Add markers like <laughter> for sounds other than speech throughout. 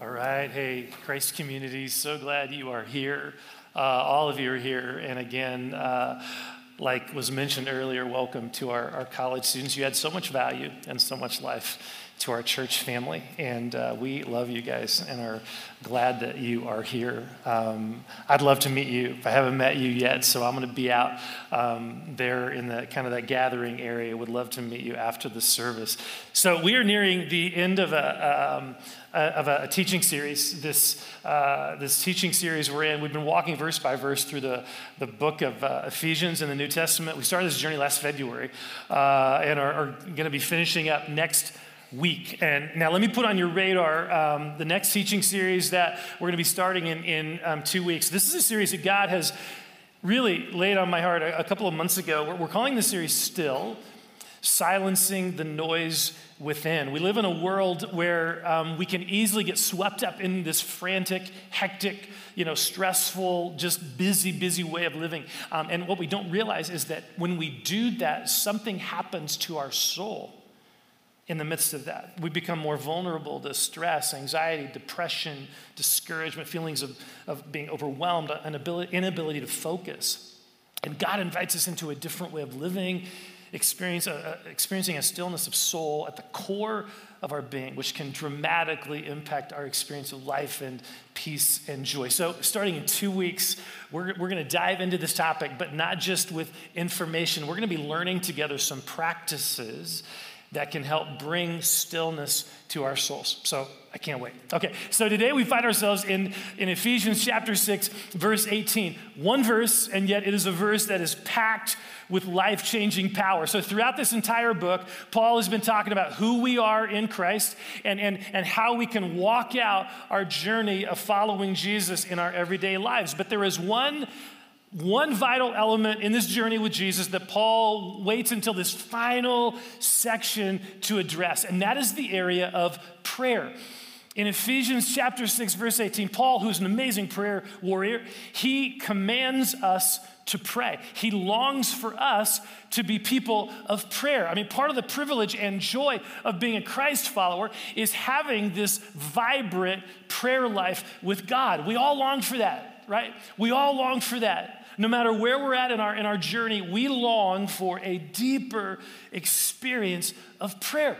All right. Hey, Christ community, so glad you are here. Uh, all of you are here. And again, uh, like was mentioned earlier, welcome to our, our college students. You had so much value and so much life to our church family. And uh, we love you guys and are glad that you are here. Um, I'd love to meet you. I haven't met you yet, so I'm going to be out um, there in the kind of that gathering area. Would love to meet you after the service. So we are nearing the end of a. Um, of a, teaching series. This, uh, this teaching series we're in, we've been walking verse by verse through the, the book of uh, Ephesians in the New Testament. We started this journey last February uh, and are, are going to be finishing up next week. And now let me put on your radar um, the next teaching series that we're going to be starting in, in um, two weeks. This is a series that God has really laid on my heart a, a couple of months ago. We're, we're calling this series Still Silencing the Noise Within. We live in a world where um, we can easily get swept up in this frantic, hectic, you know, stressful, just busy, busy way of living. Um, and what we don't realize is that when we do that, something happens to our soul in the midst of that. We become more vulnerable to stress, anxiety, depression, discouragement, feelings of, of being overwhelmed, an ability, inability to focus. And God invites us into a different way of living, experience, uh, uh, experiencing a stillness of soul at the core of our being, which can dramatically impact our experience of life and peace and joy. So, starting in two weeks, we're, we're going to dive into this topic, but not just with information. We're going to be learning together some practices that can help bring stillness to our souls. So I can't wait. Okay, so today we find ourselves in, in Ephesians chapter 6, verse 18. One verse, and yet it is a verse that is packed with life changing power. So throughout this entire book, Paul has been talking about who we are in Christ and, and, and how we can walk out our journey of following Jesus in our everyday lives. But there is one one vital element in this journey with Jesus that Paul waits until this final section to address, and that is the area of prayer. In Ephesians chapter 6, verse 18, Paul, who's an amazing prayer warrior, he commands us to pray. He longs for us to be people of prayer. I mean, part of the privilege and joy of being a Christ follower is having this vibrant prayer life with God. We all long for that, right? We all long for that no matter where we're at in our, in our journey, we long for a deeper experience of prayer.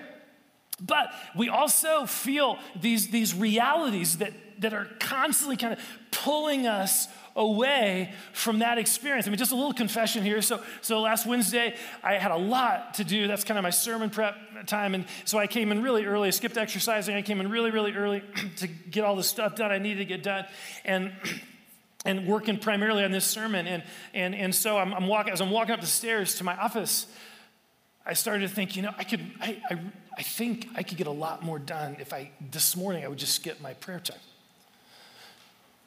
But we also feel these, these realities that, that are constantly kind of pulling us away from that experience. I mean, just a little confession here. So, so last Wednesday, I had a lot to do. That's kind of my sermon prep time. And so I came in really early. I skipped exercising. I came in really, really early <clears throat> to get all the stuff done I needed to get done. And <clears throat> and working primarily on this sermon. And, and, and so I'm, I'm walking, as I'm walking up the stairs to my office, I started to think, you know, I could, I, I, I think I could get a lot more done if I, this morning, I would just skip my prayer time.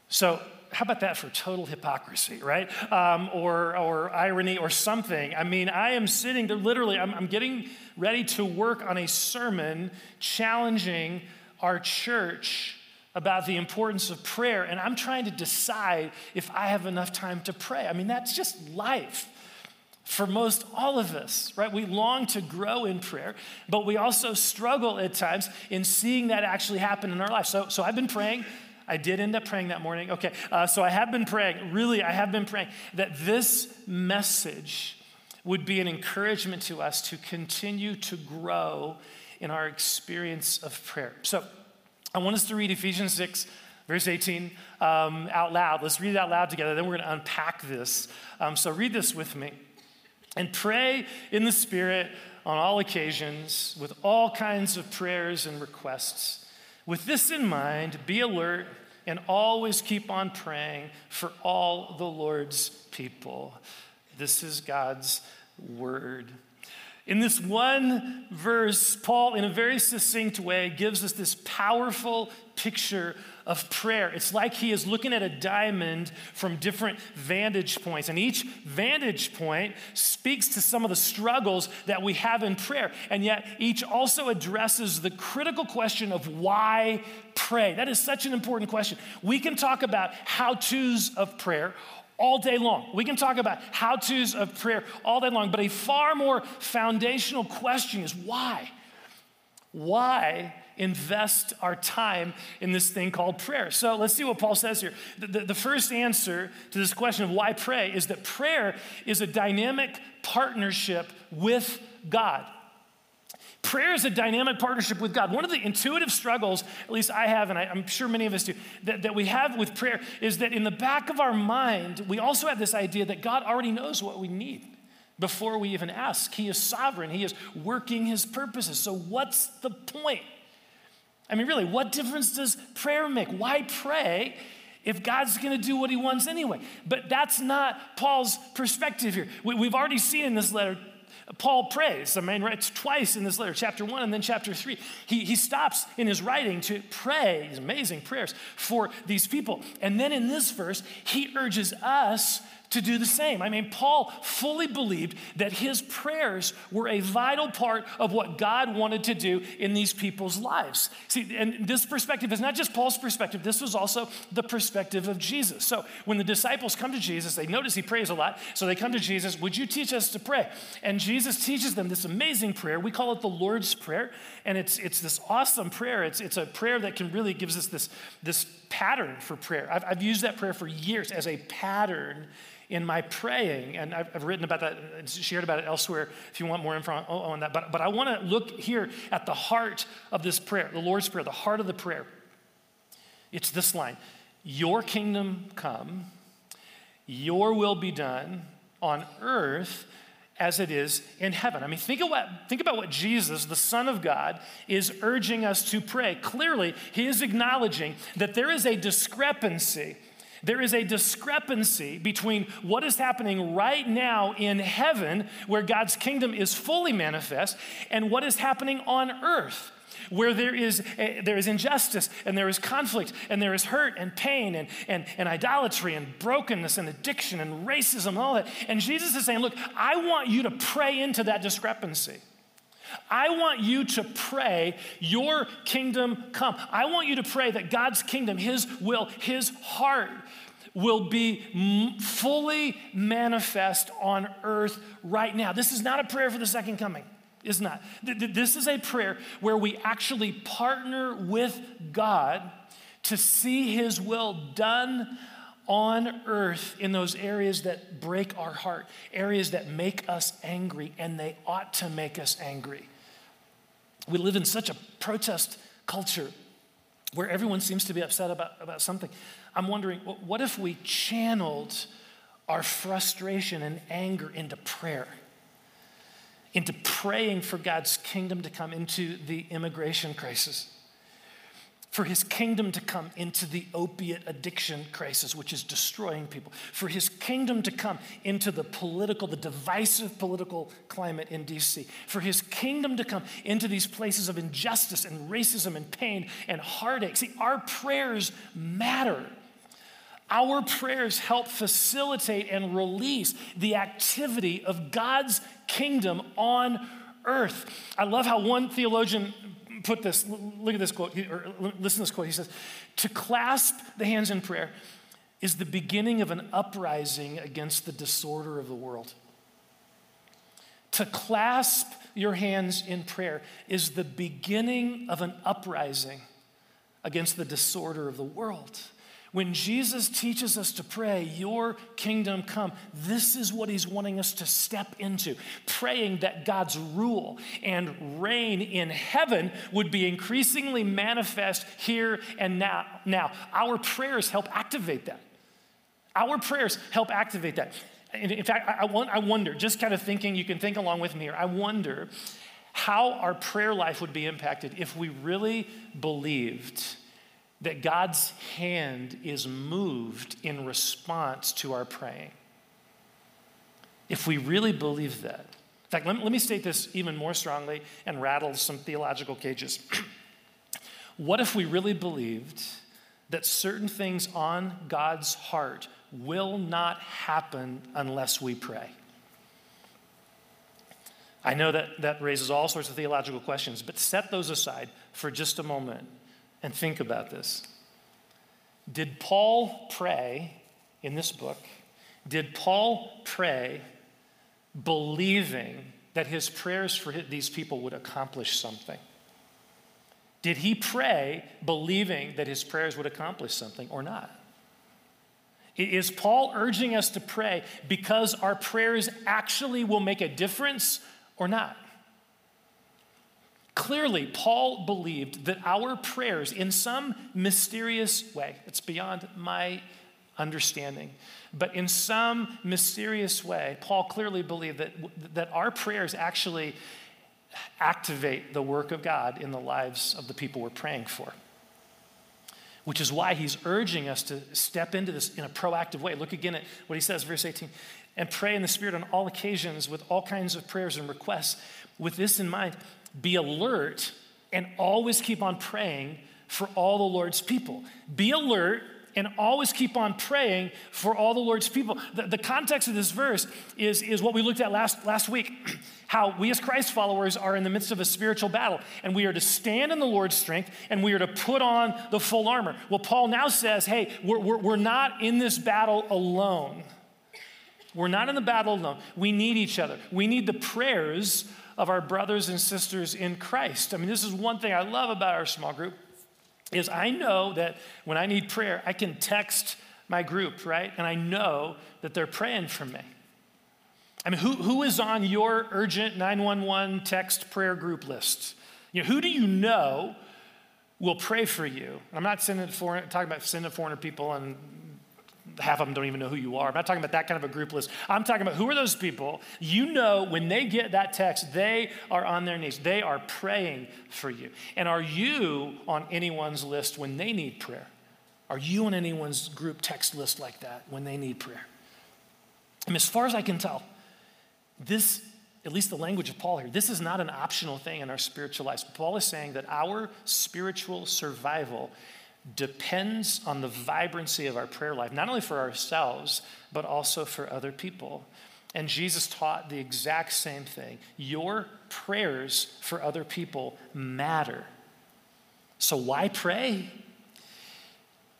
So, how about that for total hypocrisy, right? Um, or, or irony or something. I mean, I am sitting there literally, I'm, I'm getting ready to work on a sermon challenging our church about the importance of prayer, and I'm trying to decide if I have enough time to pray. I mean, that's just life for most all of us, right? We long to grow in prayer, but we also struggle at times in seeing that actually happen in our life. So, so I've been praying. I did end up praying that morning. Okay, uh, so I have been praying, really, I have been praying that this message would be an encouragement to us to continue to grow in our experience of prayer. So, I want us to read Ephesians 6, verse 18, um, out loud. Let's read it out loud together. Then we're going to unpack this. Um, so read this with me. And pray in the Spirit on all occasions with all kinds of prayers and requests. With this in mind, be alert and always keep on praying for all the Lord's people. This is God's word. In this one verse, Paul, in a very succinct way, gives us this powerful picture of prayer. It's like he is looking at a diamond from different vantage points, and each vantage point speaks to some of the struggles that we have in prayer, and yet each also addresses the critical question of why pray. That is such an important question. We can talk about how to's of prayer all day long. We can talk about how to's of prayer all day long, but a far more foundational question is why? Why invest our time in this thing called prayer? So let's see what Paul says here. The, the, the, first answer to this question of why pray is that prayer is a dynamic partnership with God. Prayer is a dynamic partnership with God. One of the intuitive struggles, at least I have, and I, am sure many of us do, that, that we have with prayer is that in the back of our mind, we also have this idea that God already knows what we need before we even ask. He is sovereign, He is working His purposes. So, what's the point? I mean, really, what difference does prayer make? Why pray if God's going to do what He wants anyway? But that's not Paul's perspective here. We, we've already seen in this letter Paul prays. I mean, writes twice in this letter, chapter one and then chapter three. He, he stops in his writing to pray these amazing prayers for these people. And then in this verse, he urges us to do the same. I mean, Paul fully believed that his prayers were a vital part of what God wanted to do in these people's lives. See, and this perspective is not just Paul's perspective, this was also the perspective of Jesus. So when the disciples come to Jesus, they notice he prays a lot. So they come to Jesus, Would you teach us to pray? And Jesus teaches them this amazing prayer. We call it the Lord's Prayer. And it's, it's this awesome prayer. It's, it's a prayer that can really gives us this, this pattern for prayer. I've, I've used that prayer for years as a pattern in my praying. And I've, I've written about that and shared about it elsewhere if you want more info on, on that. But, but I want to look here at the heart of this prayer, the Lord's Prayer, the heart of the prayer. It's this line Your kingdom come, your will be done on earth as it is in heaven. I mean, think, what, think about what Jesus, the Son of God, is urging us to pray. Clearly, he is acknowledging that there is a discrepancy there is a discrepancy between what is happening right now in heaven, where God's kingdom is fully manifest, and what is happening on earth where there is, a, there is injustice and there is conflict and there is hurt and pain and, and, and idolatry and brokenness and addiction and racism and all that. And Jesus is saying, Look, I want you to pray into that discrepancy. I want you to pray, Your kingdom come. I want you to pray that God's kingdom, His will, His heart, will be fully manifest on earth right now. This is not a prayer for the second coming. It's not. This is a prayer where we actually partner with God to see His will done on earth in those areas that break our heart, areas that make us angry, and they ought to make us angry. We live in such a protest culture where everyone seems to be upset about, about something. I'm wondering, what if we channeled our frustration and anger into prayer? Into praying for God's kingdom to come into the immigration crisis for his kingdom to come into the opiate addiction crisis, which is destroying people, for his kingdom to come into the political, the divisive political climate in DC, for his kingdom to come into these places of injustice and racism and pain and heartache. See, our prayers matter. Our prayers help facilitate and release the activity of God's kingdom on earth. I love how one theologian put this, look at this quote, or listen to this quote. He says, To clasp the hands in prayer is the beginning of an uprising against the disorder of the world. To clasp your hands in prayer is the beginning of an uprising against the disorder of the world. When Jesus teaches us to pray, Your kingdom come, this is what He's wanting us to step into. Praying that God's rule and reign in heaven would be increasingly manifest here and now. Now, our prayers help activate that. Our prayers help activate that. In fact, I, want, I wonder, just kind of thinking, you can think along with me here, I wonder how our prayer life would be impacted if we really believed that God's hand is moved in response to our praying. If we really believe that, in fact, let, let me state this even more strongly and rattle some theological cages. <clears throat> what if we really believed that certain things on God's heart will not happen unless we pray? I know that that raises all sorts of theological questions, but set those aside for just a moment and think about this. Did Paul pray in this book? Did Paul pray believing that his prayers for these people would accomplish something? Did he pray believing that his prayers would accomplish something or not? Is Paul urging us to pray because our prayers actually will make a difference or not? Clearly, Paul believed that our prayers, in some mysterious way, it's beyond my understanding, but in some mysterious way, Paul clearly believed that, that our prayers actually activate the work of God in the lives of the people we're praying for. Which is why he's urging us to step into this in a proactive way. Look again at what he says, verse 18. And pray in the Spirit on all occasions with all kinds of prayers and requests. With this in mind, be alert and always keep on praying for all the Lord's people. Be alert and always keep on praying for all the Lord's people. The, the, context of this verse is, is what we looked at last, last week <clears throat> how we as Christ followers are in the midst of a spiritual battle, and we are to stand in the Lord's strength and we are to put on the full armor. Well, Paul now says, hey, we're, we're, we're not in this battle alone. We're not in the battle alone. We need each other. We need the prayers of our brothers and sisters in Christ. I mean, this is one thing I love about our small group is I know that when I need prayer, I can text my group, right? And I know that they're praying for me. I mean, who, who is on your urgent 911 text prayer group list? You know, who do you know will pray for you? I'm not sending for, talking about sending 400 people and half of them don't even know who you are. I'm not talking about that kind of a group list. I'm talking about who are those people? You know, when they get that text, they are on their knees. They are praying for you. And are you on anyone's list when they need prayer? Are you on anyone's group text list like that when they need prayer? Mean, as far as I can tell, this, at least the language of Paul here, this is not an optional thing in our spiritual lives. Paul is saying that our spiritual survival depends on the vibrancy of our prayer life, not only for ourselves, but also for other people. And Jesus taught the exact same thing. Your prayers for other people matter. So, why pray?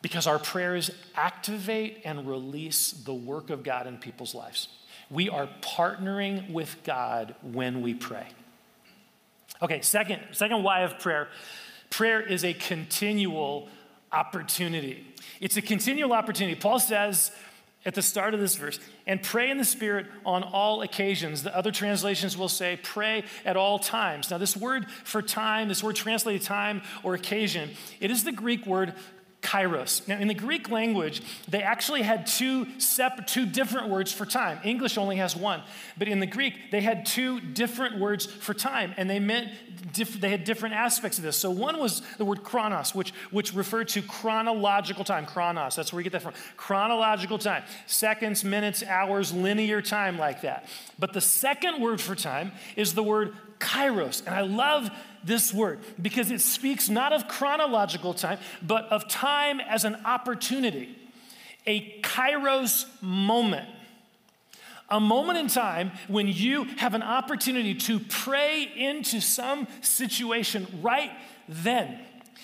Because our prayers activate and release the work of God in people's lives. We are partnering with God when we pray. Okay, second, second why of prayer. Prayer is a continual opportunity. It's a continual opportunity. Paul says at the start of this verse, and pray in the Spirit on all occasions. The other translations will say, pray at all times. Now, this word for time, this word translated time or occasion, it is the Greek word kairos. Now, in the Greek language, they actually had two, sep- two different words for time. English only has one. But in the Greek, they had two different words for time, and they meant diff- they had different aspects of this. So one was the word chronos, which, which referred to chronological time. Chronos, that's where we get that from. Chronological time. Seconds, minutes, hours, linear time like that. But the second word for time is the word kairos. And I love this word because it speaks not of chronological time, but of time as an opportunity, a kairos moment. A moment in time when you have an opportunity to pray into some situation right then.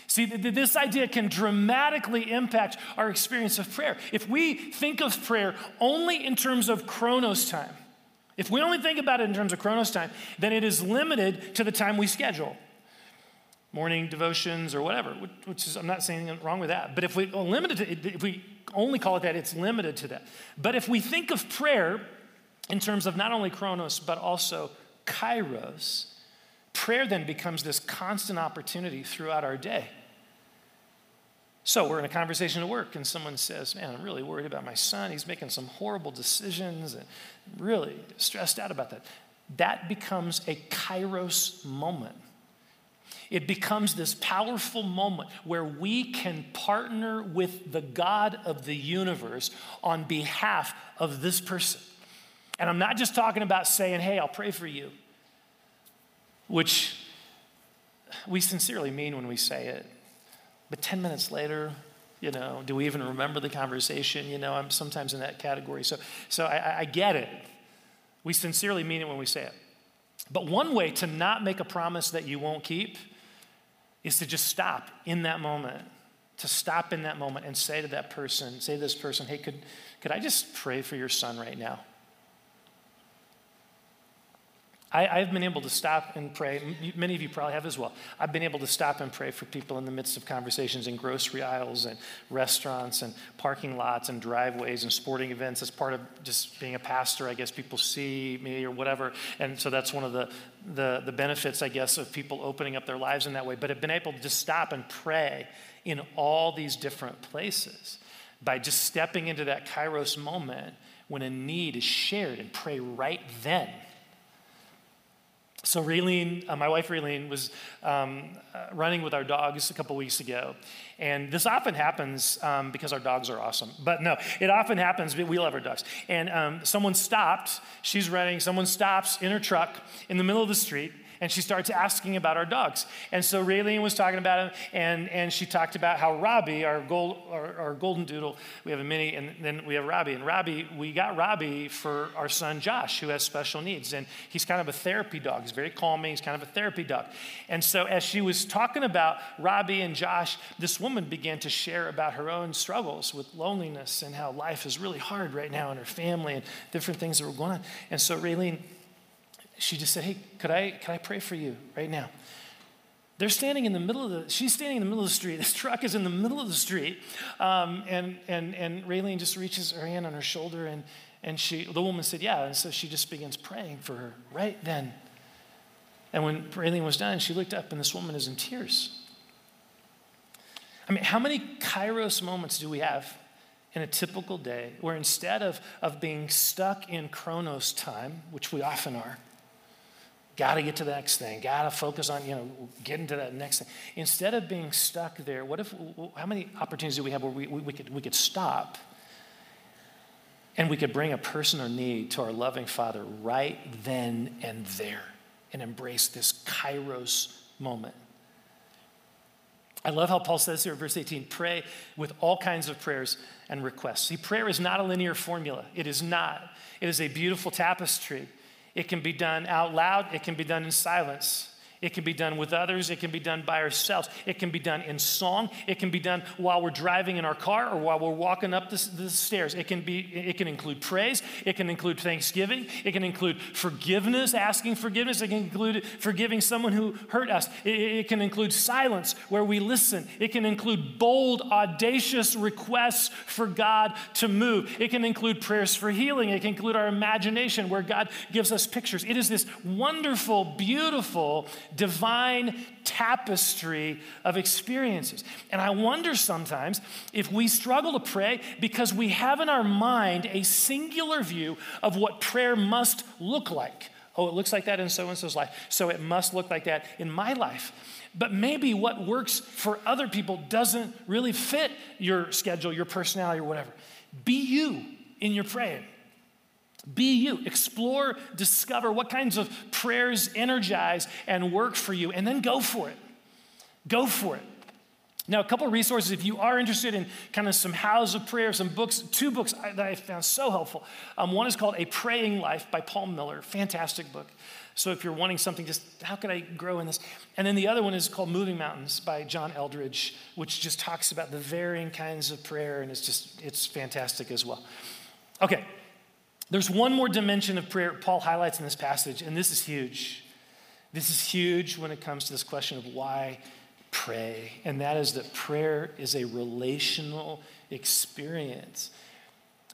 See, this idea can dramatically impact our experience of prayer. If we think of prayer only in terms of chronos time, if we only think about it in terms of chronos time, then it is limited to the time we schedule morning devotions or whatever, which is, I'm not saying wrong with that. But if we limit to, if we only call it that, it's limited to that. But if we think of prayer in terms of not only chronos, but also kairos, prayer then becomes this constant opportunity throughout our day. So we're in a conversation at work, and someone says, Man, I'm really worried about my son. He's making some horrible decisions and really stressed out about that. That becomes a kairos moment it becomes this powerful moment where we can partner with the God of the universe on behalf of this person. And I'm not just talking about saying, hey, I'll pray for you, which we sincerely mean when we say it. But 10 minutes later, you know, do we even remember the conversation? You know, I'm sometimes in that category. So, so I, I get it. We sincerely mean it when we say it. But one way to not make a promise that you won't keep is to just stop in that moment, to stop in that moment and say to that person, say to this person, hey, could, could I just pray for your son right now? I, have been able to stop and pray. Many of you probably have as well. I've been able to stop and pray for people in the midst of conversations in grocery aisles and restaurants and parking lots and driveways and sporting events. As part of just being a pastor, I guess people see me or whatever. And so that's one of the, the, the benefits, I guess, of people opening up their lives in that way. But I've been able to just stop and pray in all these different places by just stepping into that kairos moment when a need is shared and pray right then so, Raylene, uh, my wife Raylene, was um, uh, running with our dogs a couple weeks ago. And this often happens um, because our dogs are awesome. But no, it often happens, we love our dogs. And um, someone stopped, she's running, someone stops in her truck in the middle of the street and she starts asking about our dogs. And so Raylene was talking about him, and, and she talked about how Robbie, our, gold, our, our golden doodle, we have a mini, and then we have Robbie. And Robbie, we got Robbie for our son Josh, who has special needs. And he's kind of a therapy dog. He's very calming, he's kind of a therapy dog. And so as she was talking about Robbie and Josh, this woman began to share about her own struggles with loneliness and how life is really hard right now in her family and different things that were going on. And so Raylene, she just said, Hey, could I, could I pray for you right now? They're standing in the middle of the, she's standing in the middle of the street. <laughs> This truck is in the middle of the street. Um, and, and, and Raylene just reaches her hand on her shoulder and, and she, the woman said, yeah. And so she just begins praying for her right then. And when Raylene was done, she looked up and this woman is in tears. I mean, how many kairos moments do we have in a typical day where instead of, of being stuck in chronos time, which we often are, Got to get to the next thing. Got to focus on, you know, getting to that next thing. Instead of being stuck there, what if, how many opportunities do we have where we, we, we, could, we could stop and we could bring a person or need to our loving Father right then and there and embrace this kairos moment? I love how Paul says here, in verse 18 pray with all kinds of prayers and requests. See, prayer is not a linear formula. It is not. It is a beautiful tapestry it can be done out loud, it can be done in silence. It can be done with others. It can be done by ourselves. It can be done in song. It can be done while we're driving in our car or while we're walking up the, the, stairs. It can, be, it can include praise. It can include thanksgiving. It can include forgiveness, asking forgiveness. It can include forgiving someone who hurt us. It, it can include silence where we listen. It can include bold, audacious requests for God to move. It can include prayers for healing. It can include our imagination where God gives us pictures. It is this wonderful, beautiful, divine tapestry of experiences. And I wonder sometimes if we struggle to pray because we have in our mind a singular view of what prayer must look like. Oh, it looks like that in so and so's life, so it must look like that in my life. But maybe what works for other people doesn't really fit your schedule, your personality, or whatever. Be you in your praying. Be you. Explore, discover what kinds of prayers energize and work for you, and then go for it. Go for it. Now, a couple of resources if you are interested in kind of some house of prayer, some books, two books that I found so helpful. Um, one is called A Praying Life by Paul Miller, fantastic book. So if you're wanting something, just how can I grow in this? And then the other one is called Moving Mountains by John Eldredge, which just talks about the varying kinds of prayer, and it's just, it's fantastic as well. Okay, there's one more dimension of prayer Paul highlights in this passage, and this is huge. This is huge when it comes to this question of why pray, and that is that prayer is a relational experience.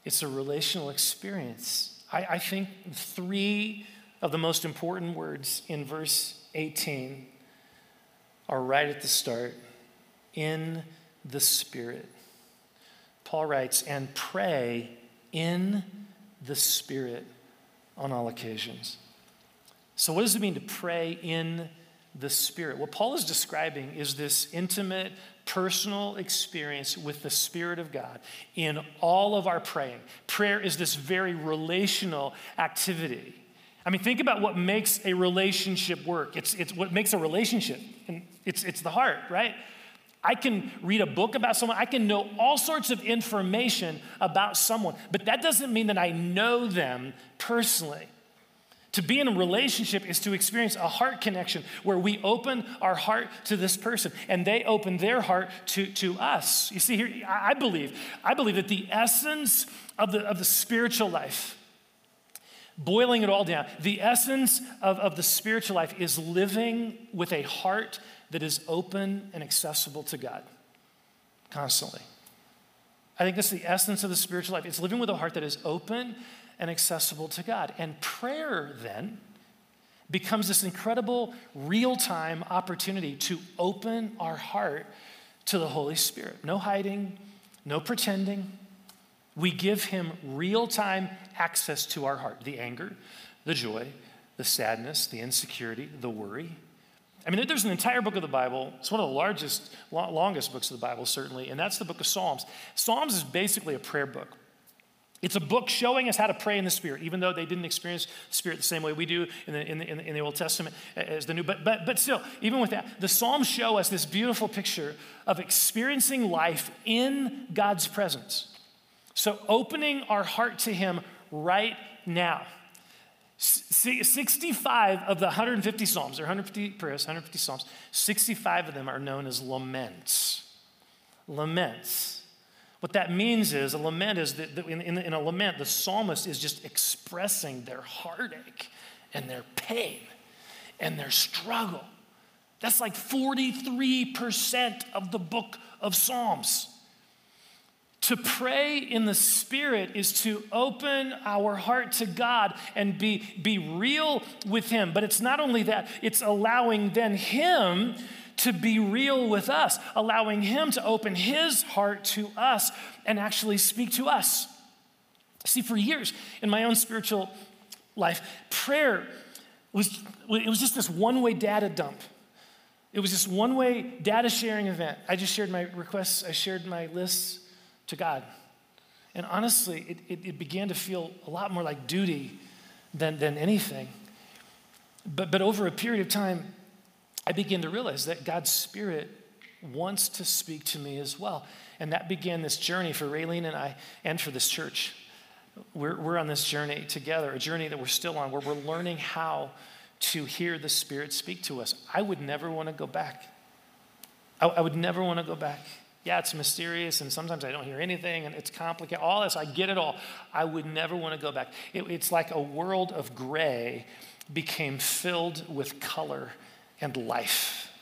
It's a relational experience. I, I think three of the most important words in verse 18 are right at the start in the Spirit. Paul writes, and pray in the Spirit on all occasions. So, what does it mean to pray in the Spirit? What Paul is describing is this intimate, personal experience with the Spirit of God in all of our praying. Prayer is this very relational activity. I mean, think about what makes a relationship work. It's, it's what makes a relationship, and it's, it's the heart, right? I can read a book about someone, I can know all sorts of information about someone, but that doesn't mean that I know them personally. To be in a relationship is to experience a heart connection where we open our heart to this person and they open their heart to, to us. You see, here, I believe, I believe that the essence of the, of the spiritual life, boiling it all down, the essence of, of the spiritual life is living with a heart that is open and accessible to God constantly. I think that's the essence of the spiritual life. It's living with a heart that is open and accessible to God. And prayer, then, becomes this incredible real time opportunity to open our heart to the Holy Spirit. No hiding, no pretending. We give Him real time access to our heart the anger, the joy, the sadness, the insecurity, the worry. I mean, there's an entire book of the Bible. It's one of the largest, longest books of the Bible, certainly, and that's the book of Psalms. Psalms is basically a prayer book. It's a book showing us how to pray in the Spirit, even though they didn't experience the Spirit the same way we do in the, in the, in the Old Testament as the New. But, but, but still, even with that, the Psalms show us this beautiful picture of experiencing life in God's presence. So, opening our heart to Him right now. 65 of the 150 Psalms, are 150 prayers, 150 Psalms, 65 of them are known as laments. Laments. What that means is a lament is that in, in a lament, the psalmist is just expressing their heartache and their pain and their struggle. That's like 43% of the book of Psalms. To pray in the Spirit is to open our heart to God and be, be real with Him. But it's not only that, it's allowing then Him to be real with us, allowing Him to open His heart to us and actually speak to us. See, for years in my own spiritual life, prayer was, it was just this one way data dump. It was this one way data sharing event. I just shared my requests, I shared my lists to God. And honestly, it, it, it began to feel a lot more like duty than, than anything. But, but over a period of time, I began to realize that God's Spirit wants to speak to me as well. And that began this journey for Raylene and I and for this church. We're, we're on this journey together, a journey that we're still on, where we're learning how to hear the Spirit speak to us. I would never want to go back. I, I would never want to go back. Yeah, it's mysterious, and sometimes I don't hear anything, and it's complicated. All this, I get it all. I would never want to go back. It, it's like a world of gray became filled with color and life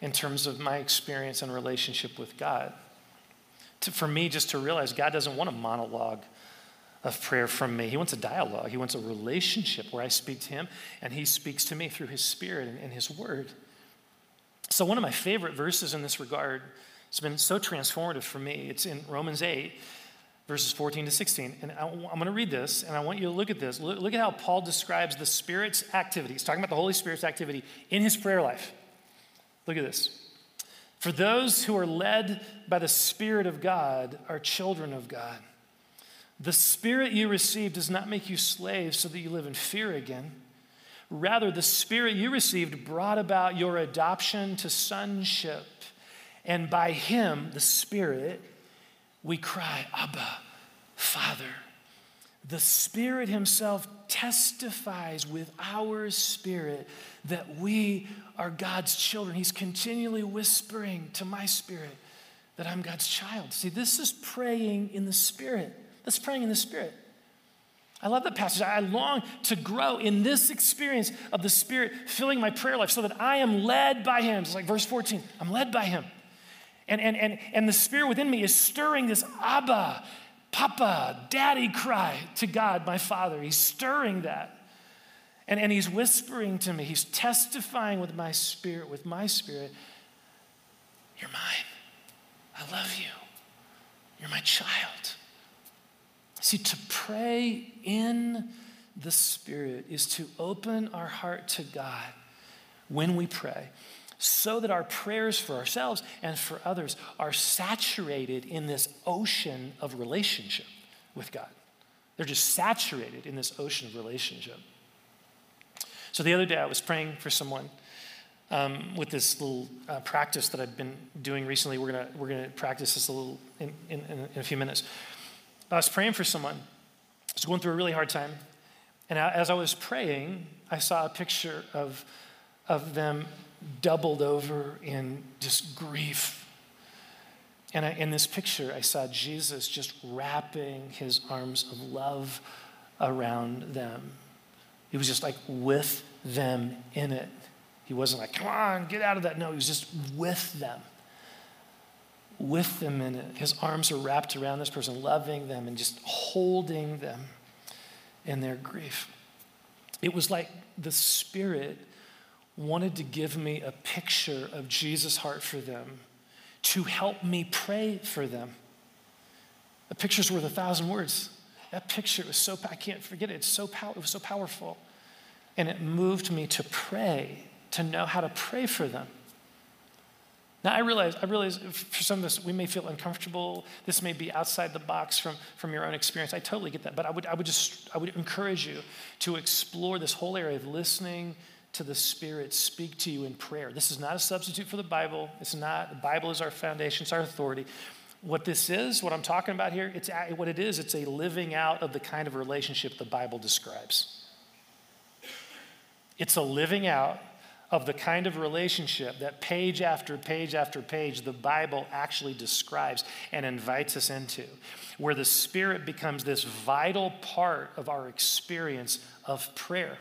in terms of my experience and relationship with God. To, for me, just to realize God doesn't want a monologue of prayer from me. He wants a dialogue. He wants a relationship where I speak to Him and He speaks to me through His Spirit and, and His Word. So, one of my favorite verses in this regard, it's been so transformative for me. It's in Romans 8, verses 14 to 16. And I, am going to read this, and I want you to look at this. Look, look, at how Paul describes the Spirit's activity. He's talking about the Holy Spirit's activity in his prayer life. Look at this. For those who are led by the Spirit of God are children of God. The Spirit you received does not make you slaves so that you live in fear again. Rather, the Spirit you received brought about your adoption to sonship. And by Him, the Spirit, we cry, Abba, Father. The Spirit Himself testifies with our spirit that we are God's children. He's continually whispering to my spirit that I'm God's child. See, this is praying in the Spirit. That's praying in the Spirit. I love that passage. I long to grow in this experience of the Spirit filling my prayer life so that I am led by Him. It's like verse 14 I'm led by Him. And, and, and, and the spirit within me is stirring this Abba, Papa, Daddy cry to God, my Father. He's stirring that. And, and he's whispering to me, he's testifying with my spirit, with my spirit, You're mine. I love you. You're my child. See, to pray in the Spirit is to open our heart to God when we pray so that our prayers for ourselves and for others are saturated in this ocean of relationship with God. They're just saturated in this ocean of relationship. So the other day I was praying for someone um, with this little uh, practice that I've been doing recently. We're gonna we're gonna practice this a little in, in, in a few minutes. I was praying for someone. I was going through a really hard time, and as I was praying, I saw a picture of of them doubled over in just grief. And I, in this picture, I saw Jesus just wrapping his arms of love around them. He was just like with them in it. He wasn't like, come on, get out of that. No, he was just with them. With them in it. His arms are wrapped around this person, loving them and just holding them in their grief. It was like the Spirit wanted to give me a picture of Jesus' heart for them to help me pray for them. A picture's worth a thousand words. That picture was so, I can't forget it. It's so pow- it was so powerful. And it moved me to pray, to know how to pray for them. Now I realize, I realize for some of us, we may feel uncomfortable. This may be outside the box from, from your own experience. I totally get that. But I would, I would just, I would encourage you to explore this whole area of listening to the Spirit speak to you in prayer. This is not a substitute for the Bible. It's not, the Bible is our foundation, it's our authority. What this is, what I'm talking about here, it's what it is, it's a living out of the kind of relationship the Bible describes. It's a living out of the kind of relationship that page after page after page the Bible actually describes and invites us into, where the Spirit becomes this vital part of our experience of prayer.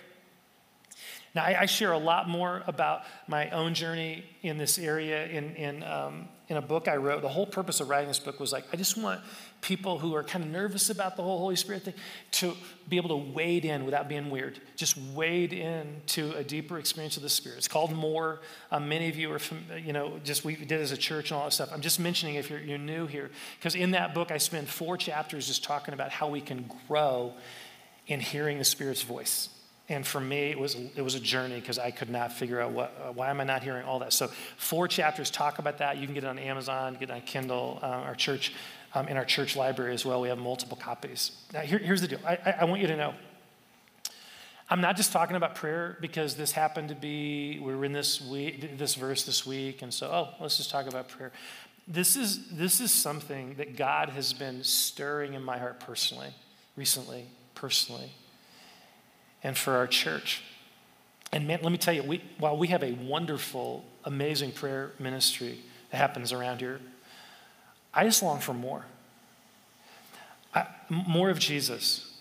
Now, I, I share a lot more about my own journey in this area in, in, um, in a book I wrote. The whole purpose of writing this book was like, I just want people who are kind of nervous about the whole Holy Spirit thing to be able to wade in without being weird. Just wade in to a deeper experience of the Spirit. It's called More. Um, many of you are, from, you know, just we did as a church and all that stuff. I'm just mentioning if you're, you're new here, because in that book I spend four chapters just talking about how we can grow in hearing the Spirit's voice. And for me, it was, it was a journey because I could not figure out what, uh, why am I not hearing all that. So four chapters talk about that. You can get it on Amazon, get it on Kindle. Uh, our church, um, in our church library as well, we have multiple copies. Now, here, here's the deal. I, I, I want you to know. I'm not just talking about prayer because this happened to be, we were in this week, this verse this week, and so, oh, let's just talk about prayer. This is, this is something that God has been stirring in my heart personally, recently, personally and for our church. And man, let me tell you, we, while we have a wonderful, amazing prayer ministry that happens around here, I just long for more. I, more of Jesus,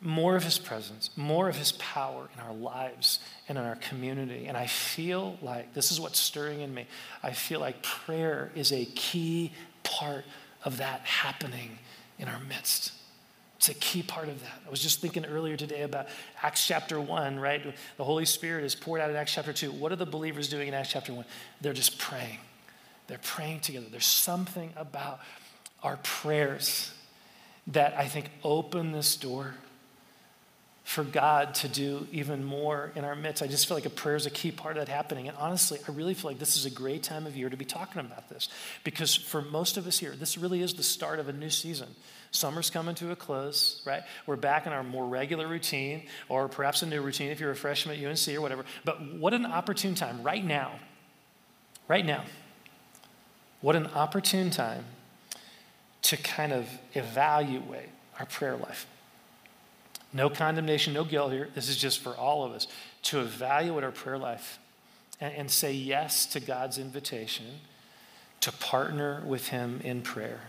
more of his presence, more of his power in our lives and in our community. And I feel like this is what's stirring in me. I feel like prayer is a key part of that happening in our midst. It's a key part of that. I was just thinking earlier today about Acts chapter 1, right? The Holy Spirit is poured out in Acts chapter 2. What are the believers doing in Acts chapter 1? They're just praying. They're praying together. There's something about our prayers that I think open this door for God to do even more in our midst. I just feel like a prayer is a key part of that happening. And honestly, I really feel like this is a great time of year to be talking about this because for most of us here, this really is the start of a new season. Summer's coming to a close, right? We're back in our more regular routine, or perhaps a new routine if you're a freshman at UNC or whatever. But what an opportune time right now, right now, what an opportune time to kind of evaluate our prayer life. No condemnation, no guilt here. This is just for all of us to evaluate our prayer life and, and say yes to God's invitation to partner with Him in prayer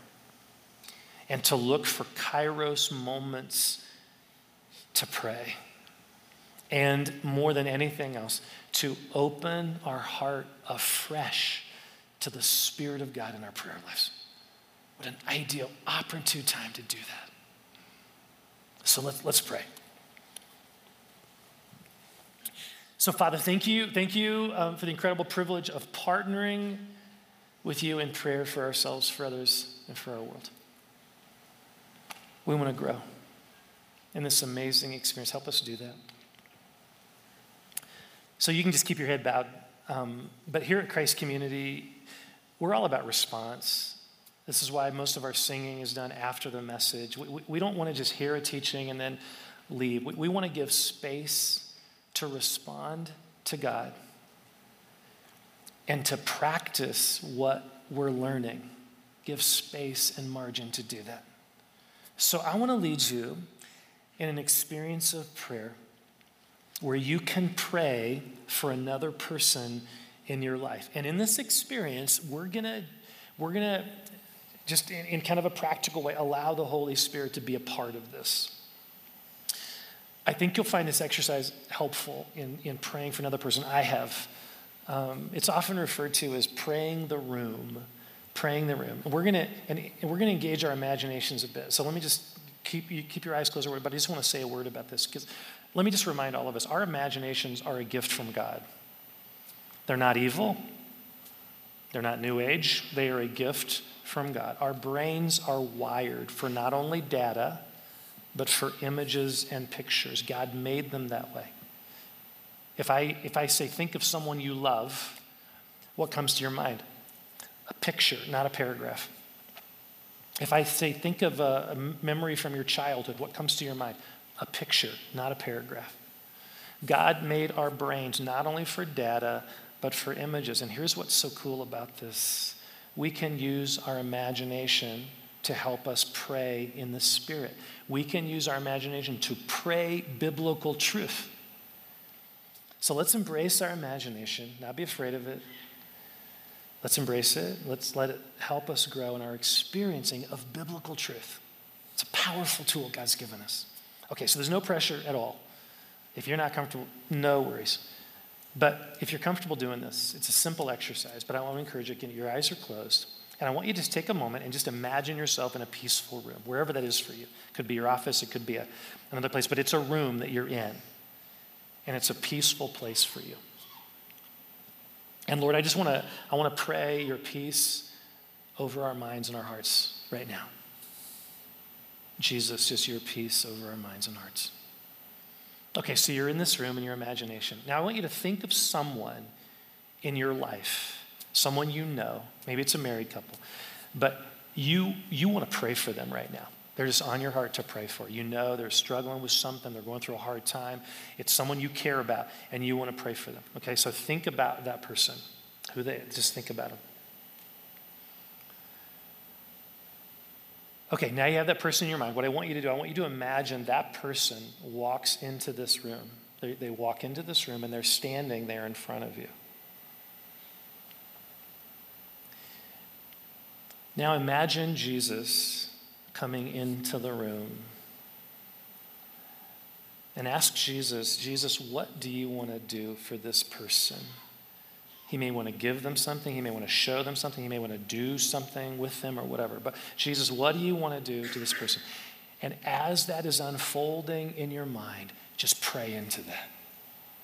and to look for kairos moments to pray. And more than anything else, to open our heart afresh to the Spirit of God in our prayer lives. What an ideal, opportune time to do that. So let's, let's pray. So, Father, thank you. Thank you um, for the incredible privilege of partnering with you in prayer for ourselves, for others, and for our world. We want to grow in this amazing experience. Help us do that. So you can just keep your head bowed. Um, but here at Christ Community, we're all about response. This is why most of our singing is done after the message. We, we, we don't want to just hear a teaching and then leave. We, we want to give space to respond to God and to practice what we're learning. Give space and margin to do that. So I want to lead you in an experience of prayer where you can pray for another person in your life. And in this experience, we're going to we're going to just in, in, kind of a practical way allow the Holy Spirit to be a part of this. I think you'll find this exercise helpful in, in praying for another person. I have. Um, it's often referred to as praying the room, praying the room. we're gonna and, and we're gonna engage our imaginations a bit. So let me just keep you keep your eyes closed, but I just want to say a word about this because let me just remind all of us: our imaginations are a gift from God. They're not evil. They're not new age. They are a gift from God. Our brains are wired for not only data, but for images and pictures. God made them that way. If I, if I say, think of someone you love, what comes to your mind? A picture, not a paragraph. If I say, think of a, a memory from your childhood, what comes to your mind? A picture, not a paragraph. God made our brains not only for data, but for images. And here's what's so cool about this we can use our imagination to help us pray in the Spirit. We can use our imagination to pray biblical truth. So let's embrace our imagination, not be afraid of it. Let's embrace it. Let's let it help us grow in our experiencing of biblical truth. It's a powerful tool God's given us. Okay, so there's no pressure at all. If you're not comfortable, no worries. But if you're comfortable doing this, it's a simple exercise, but I want to encourage you your eyes are closed. And I want you to just take a moment and just imagine yourself in a peaceful room, wherever that is for you. It could be your office, it could be a, another place, but it's a room that you're in. And it's a peaceful place for you. And Lord, I just want to I want to pray your peace over our minds and our hearts right now. Jesus, just your peace over our minds and hearts. Okay, so you're in this room in your imagination. Now I want you to think of someone in your life, someone you know. Maybe it's a married couple, but you you want to pray for them right now. They're just on your heart to pray for. You know they're struggling with something, they're going through a hard time. It's someone you care about, and you want to pray for them. Okay, so think about that person. Who they just think about them. Okay, now you have that person in your mind. What I want you to do, I want you to imagine that person walks into this room. They, they walk into this room and they're standing there in front of you. Now imagine Jesus coming into the room and ask Jesus, Jesus, what do you want to do for this person? He may want to give them something. He may want to show them something. He may want to do something with them or whatever. But Jesus, what do you want to do to this person? And as that is unfolding in your mind, just pray into that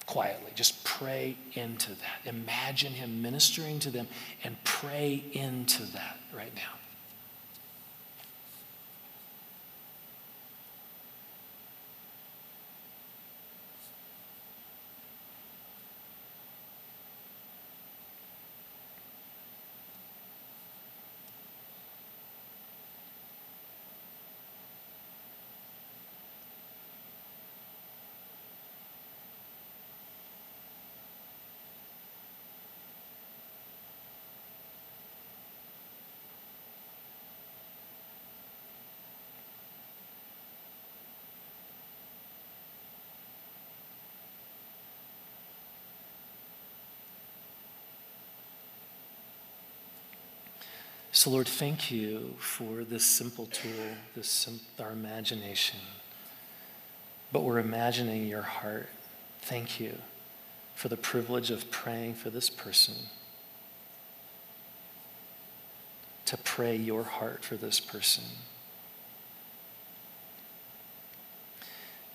quietly. Just pray into that. Imagine Him ministering to them and pray into that right now. So, Lord, thank you for this simple tool, this sim- our imagination. But we're imagining your heart. Thank you for the privilege of praying for this person. To pray your heart for this person.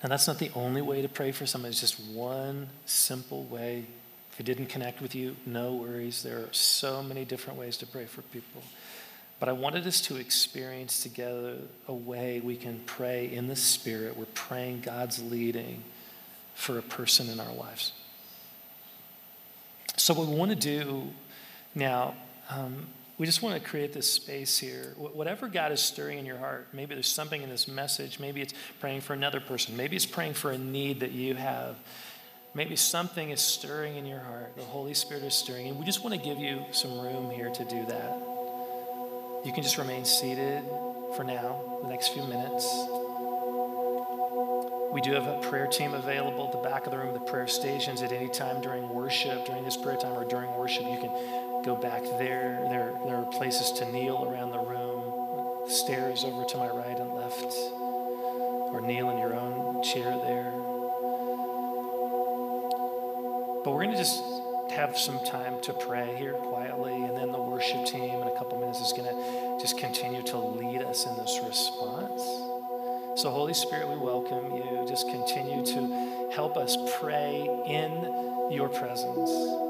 Now, that's not the only way to pray for someone, it's just one simple way. It didn't connect with you, no worries. There are so many different ways to pray for people. But I wanted us to experience together a way we can pray in the Spirit. We're praying God's leading for a person in our lives. So, what we want to do now, um, we just want to create this space here. Whatever God is stirring in your heart, maybe there's something in this message, maybe it's praying for another person, maybe it's praying for a need that you have. Maybe something is stirring in your heart. The Holy Spirit is stirring. And we just want to give you some room here to do that. You can just remain seated for now, the next few minutes. We do have a prayer team available at the back of the room, the prayer stations, at any time during worship, during this prayer time or during worship. You can go back there. There, there are places to kneel around the room, stairs over to my right and left, or kneel in your own chair there. But we're going to just have some time to pray here quietly, and then the worship team in a couple minutes is going to just continue to lead us in this response. So, Holy Spirit, we welcome you. Just continue to help us pray in your presence.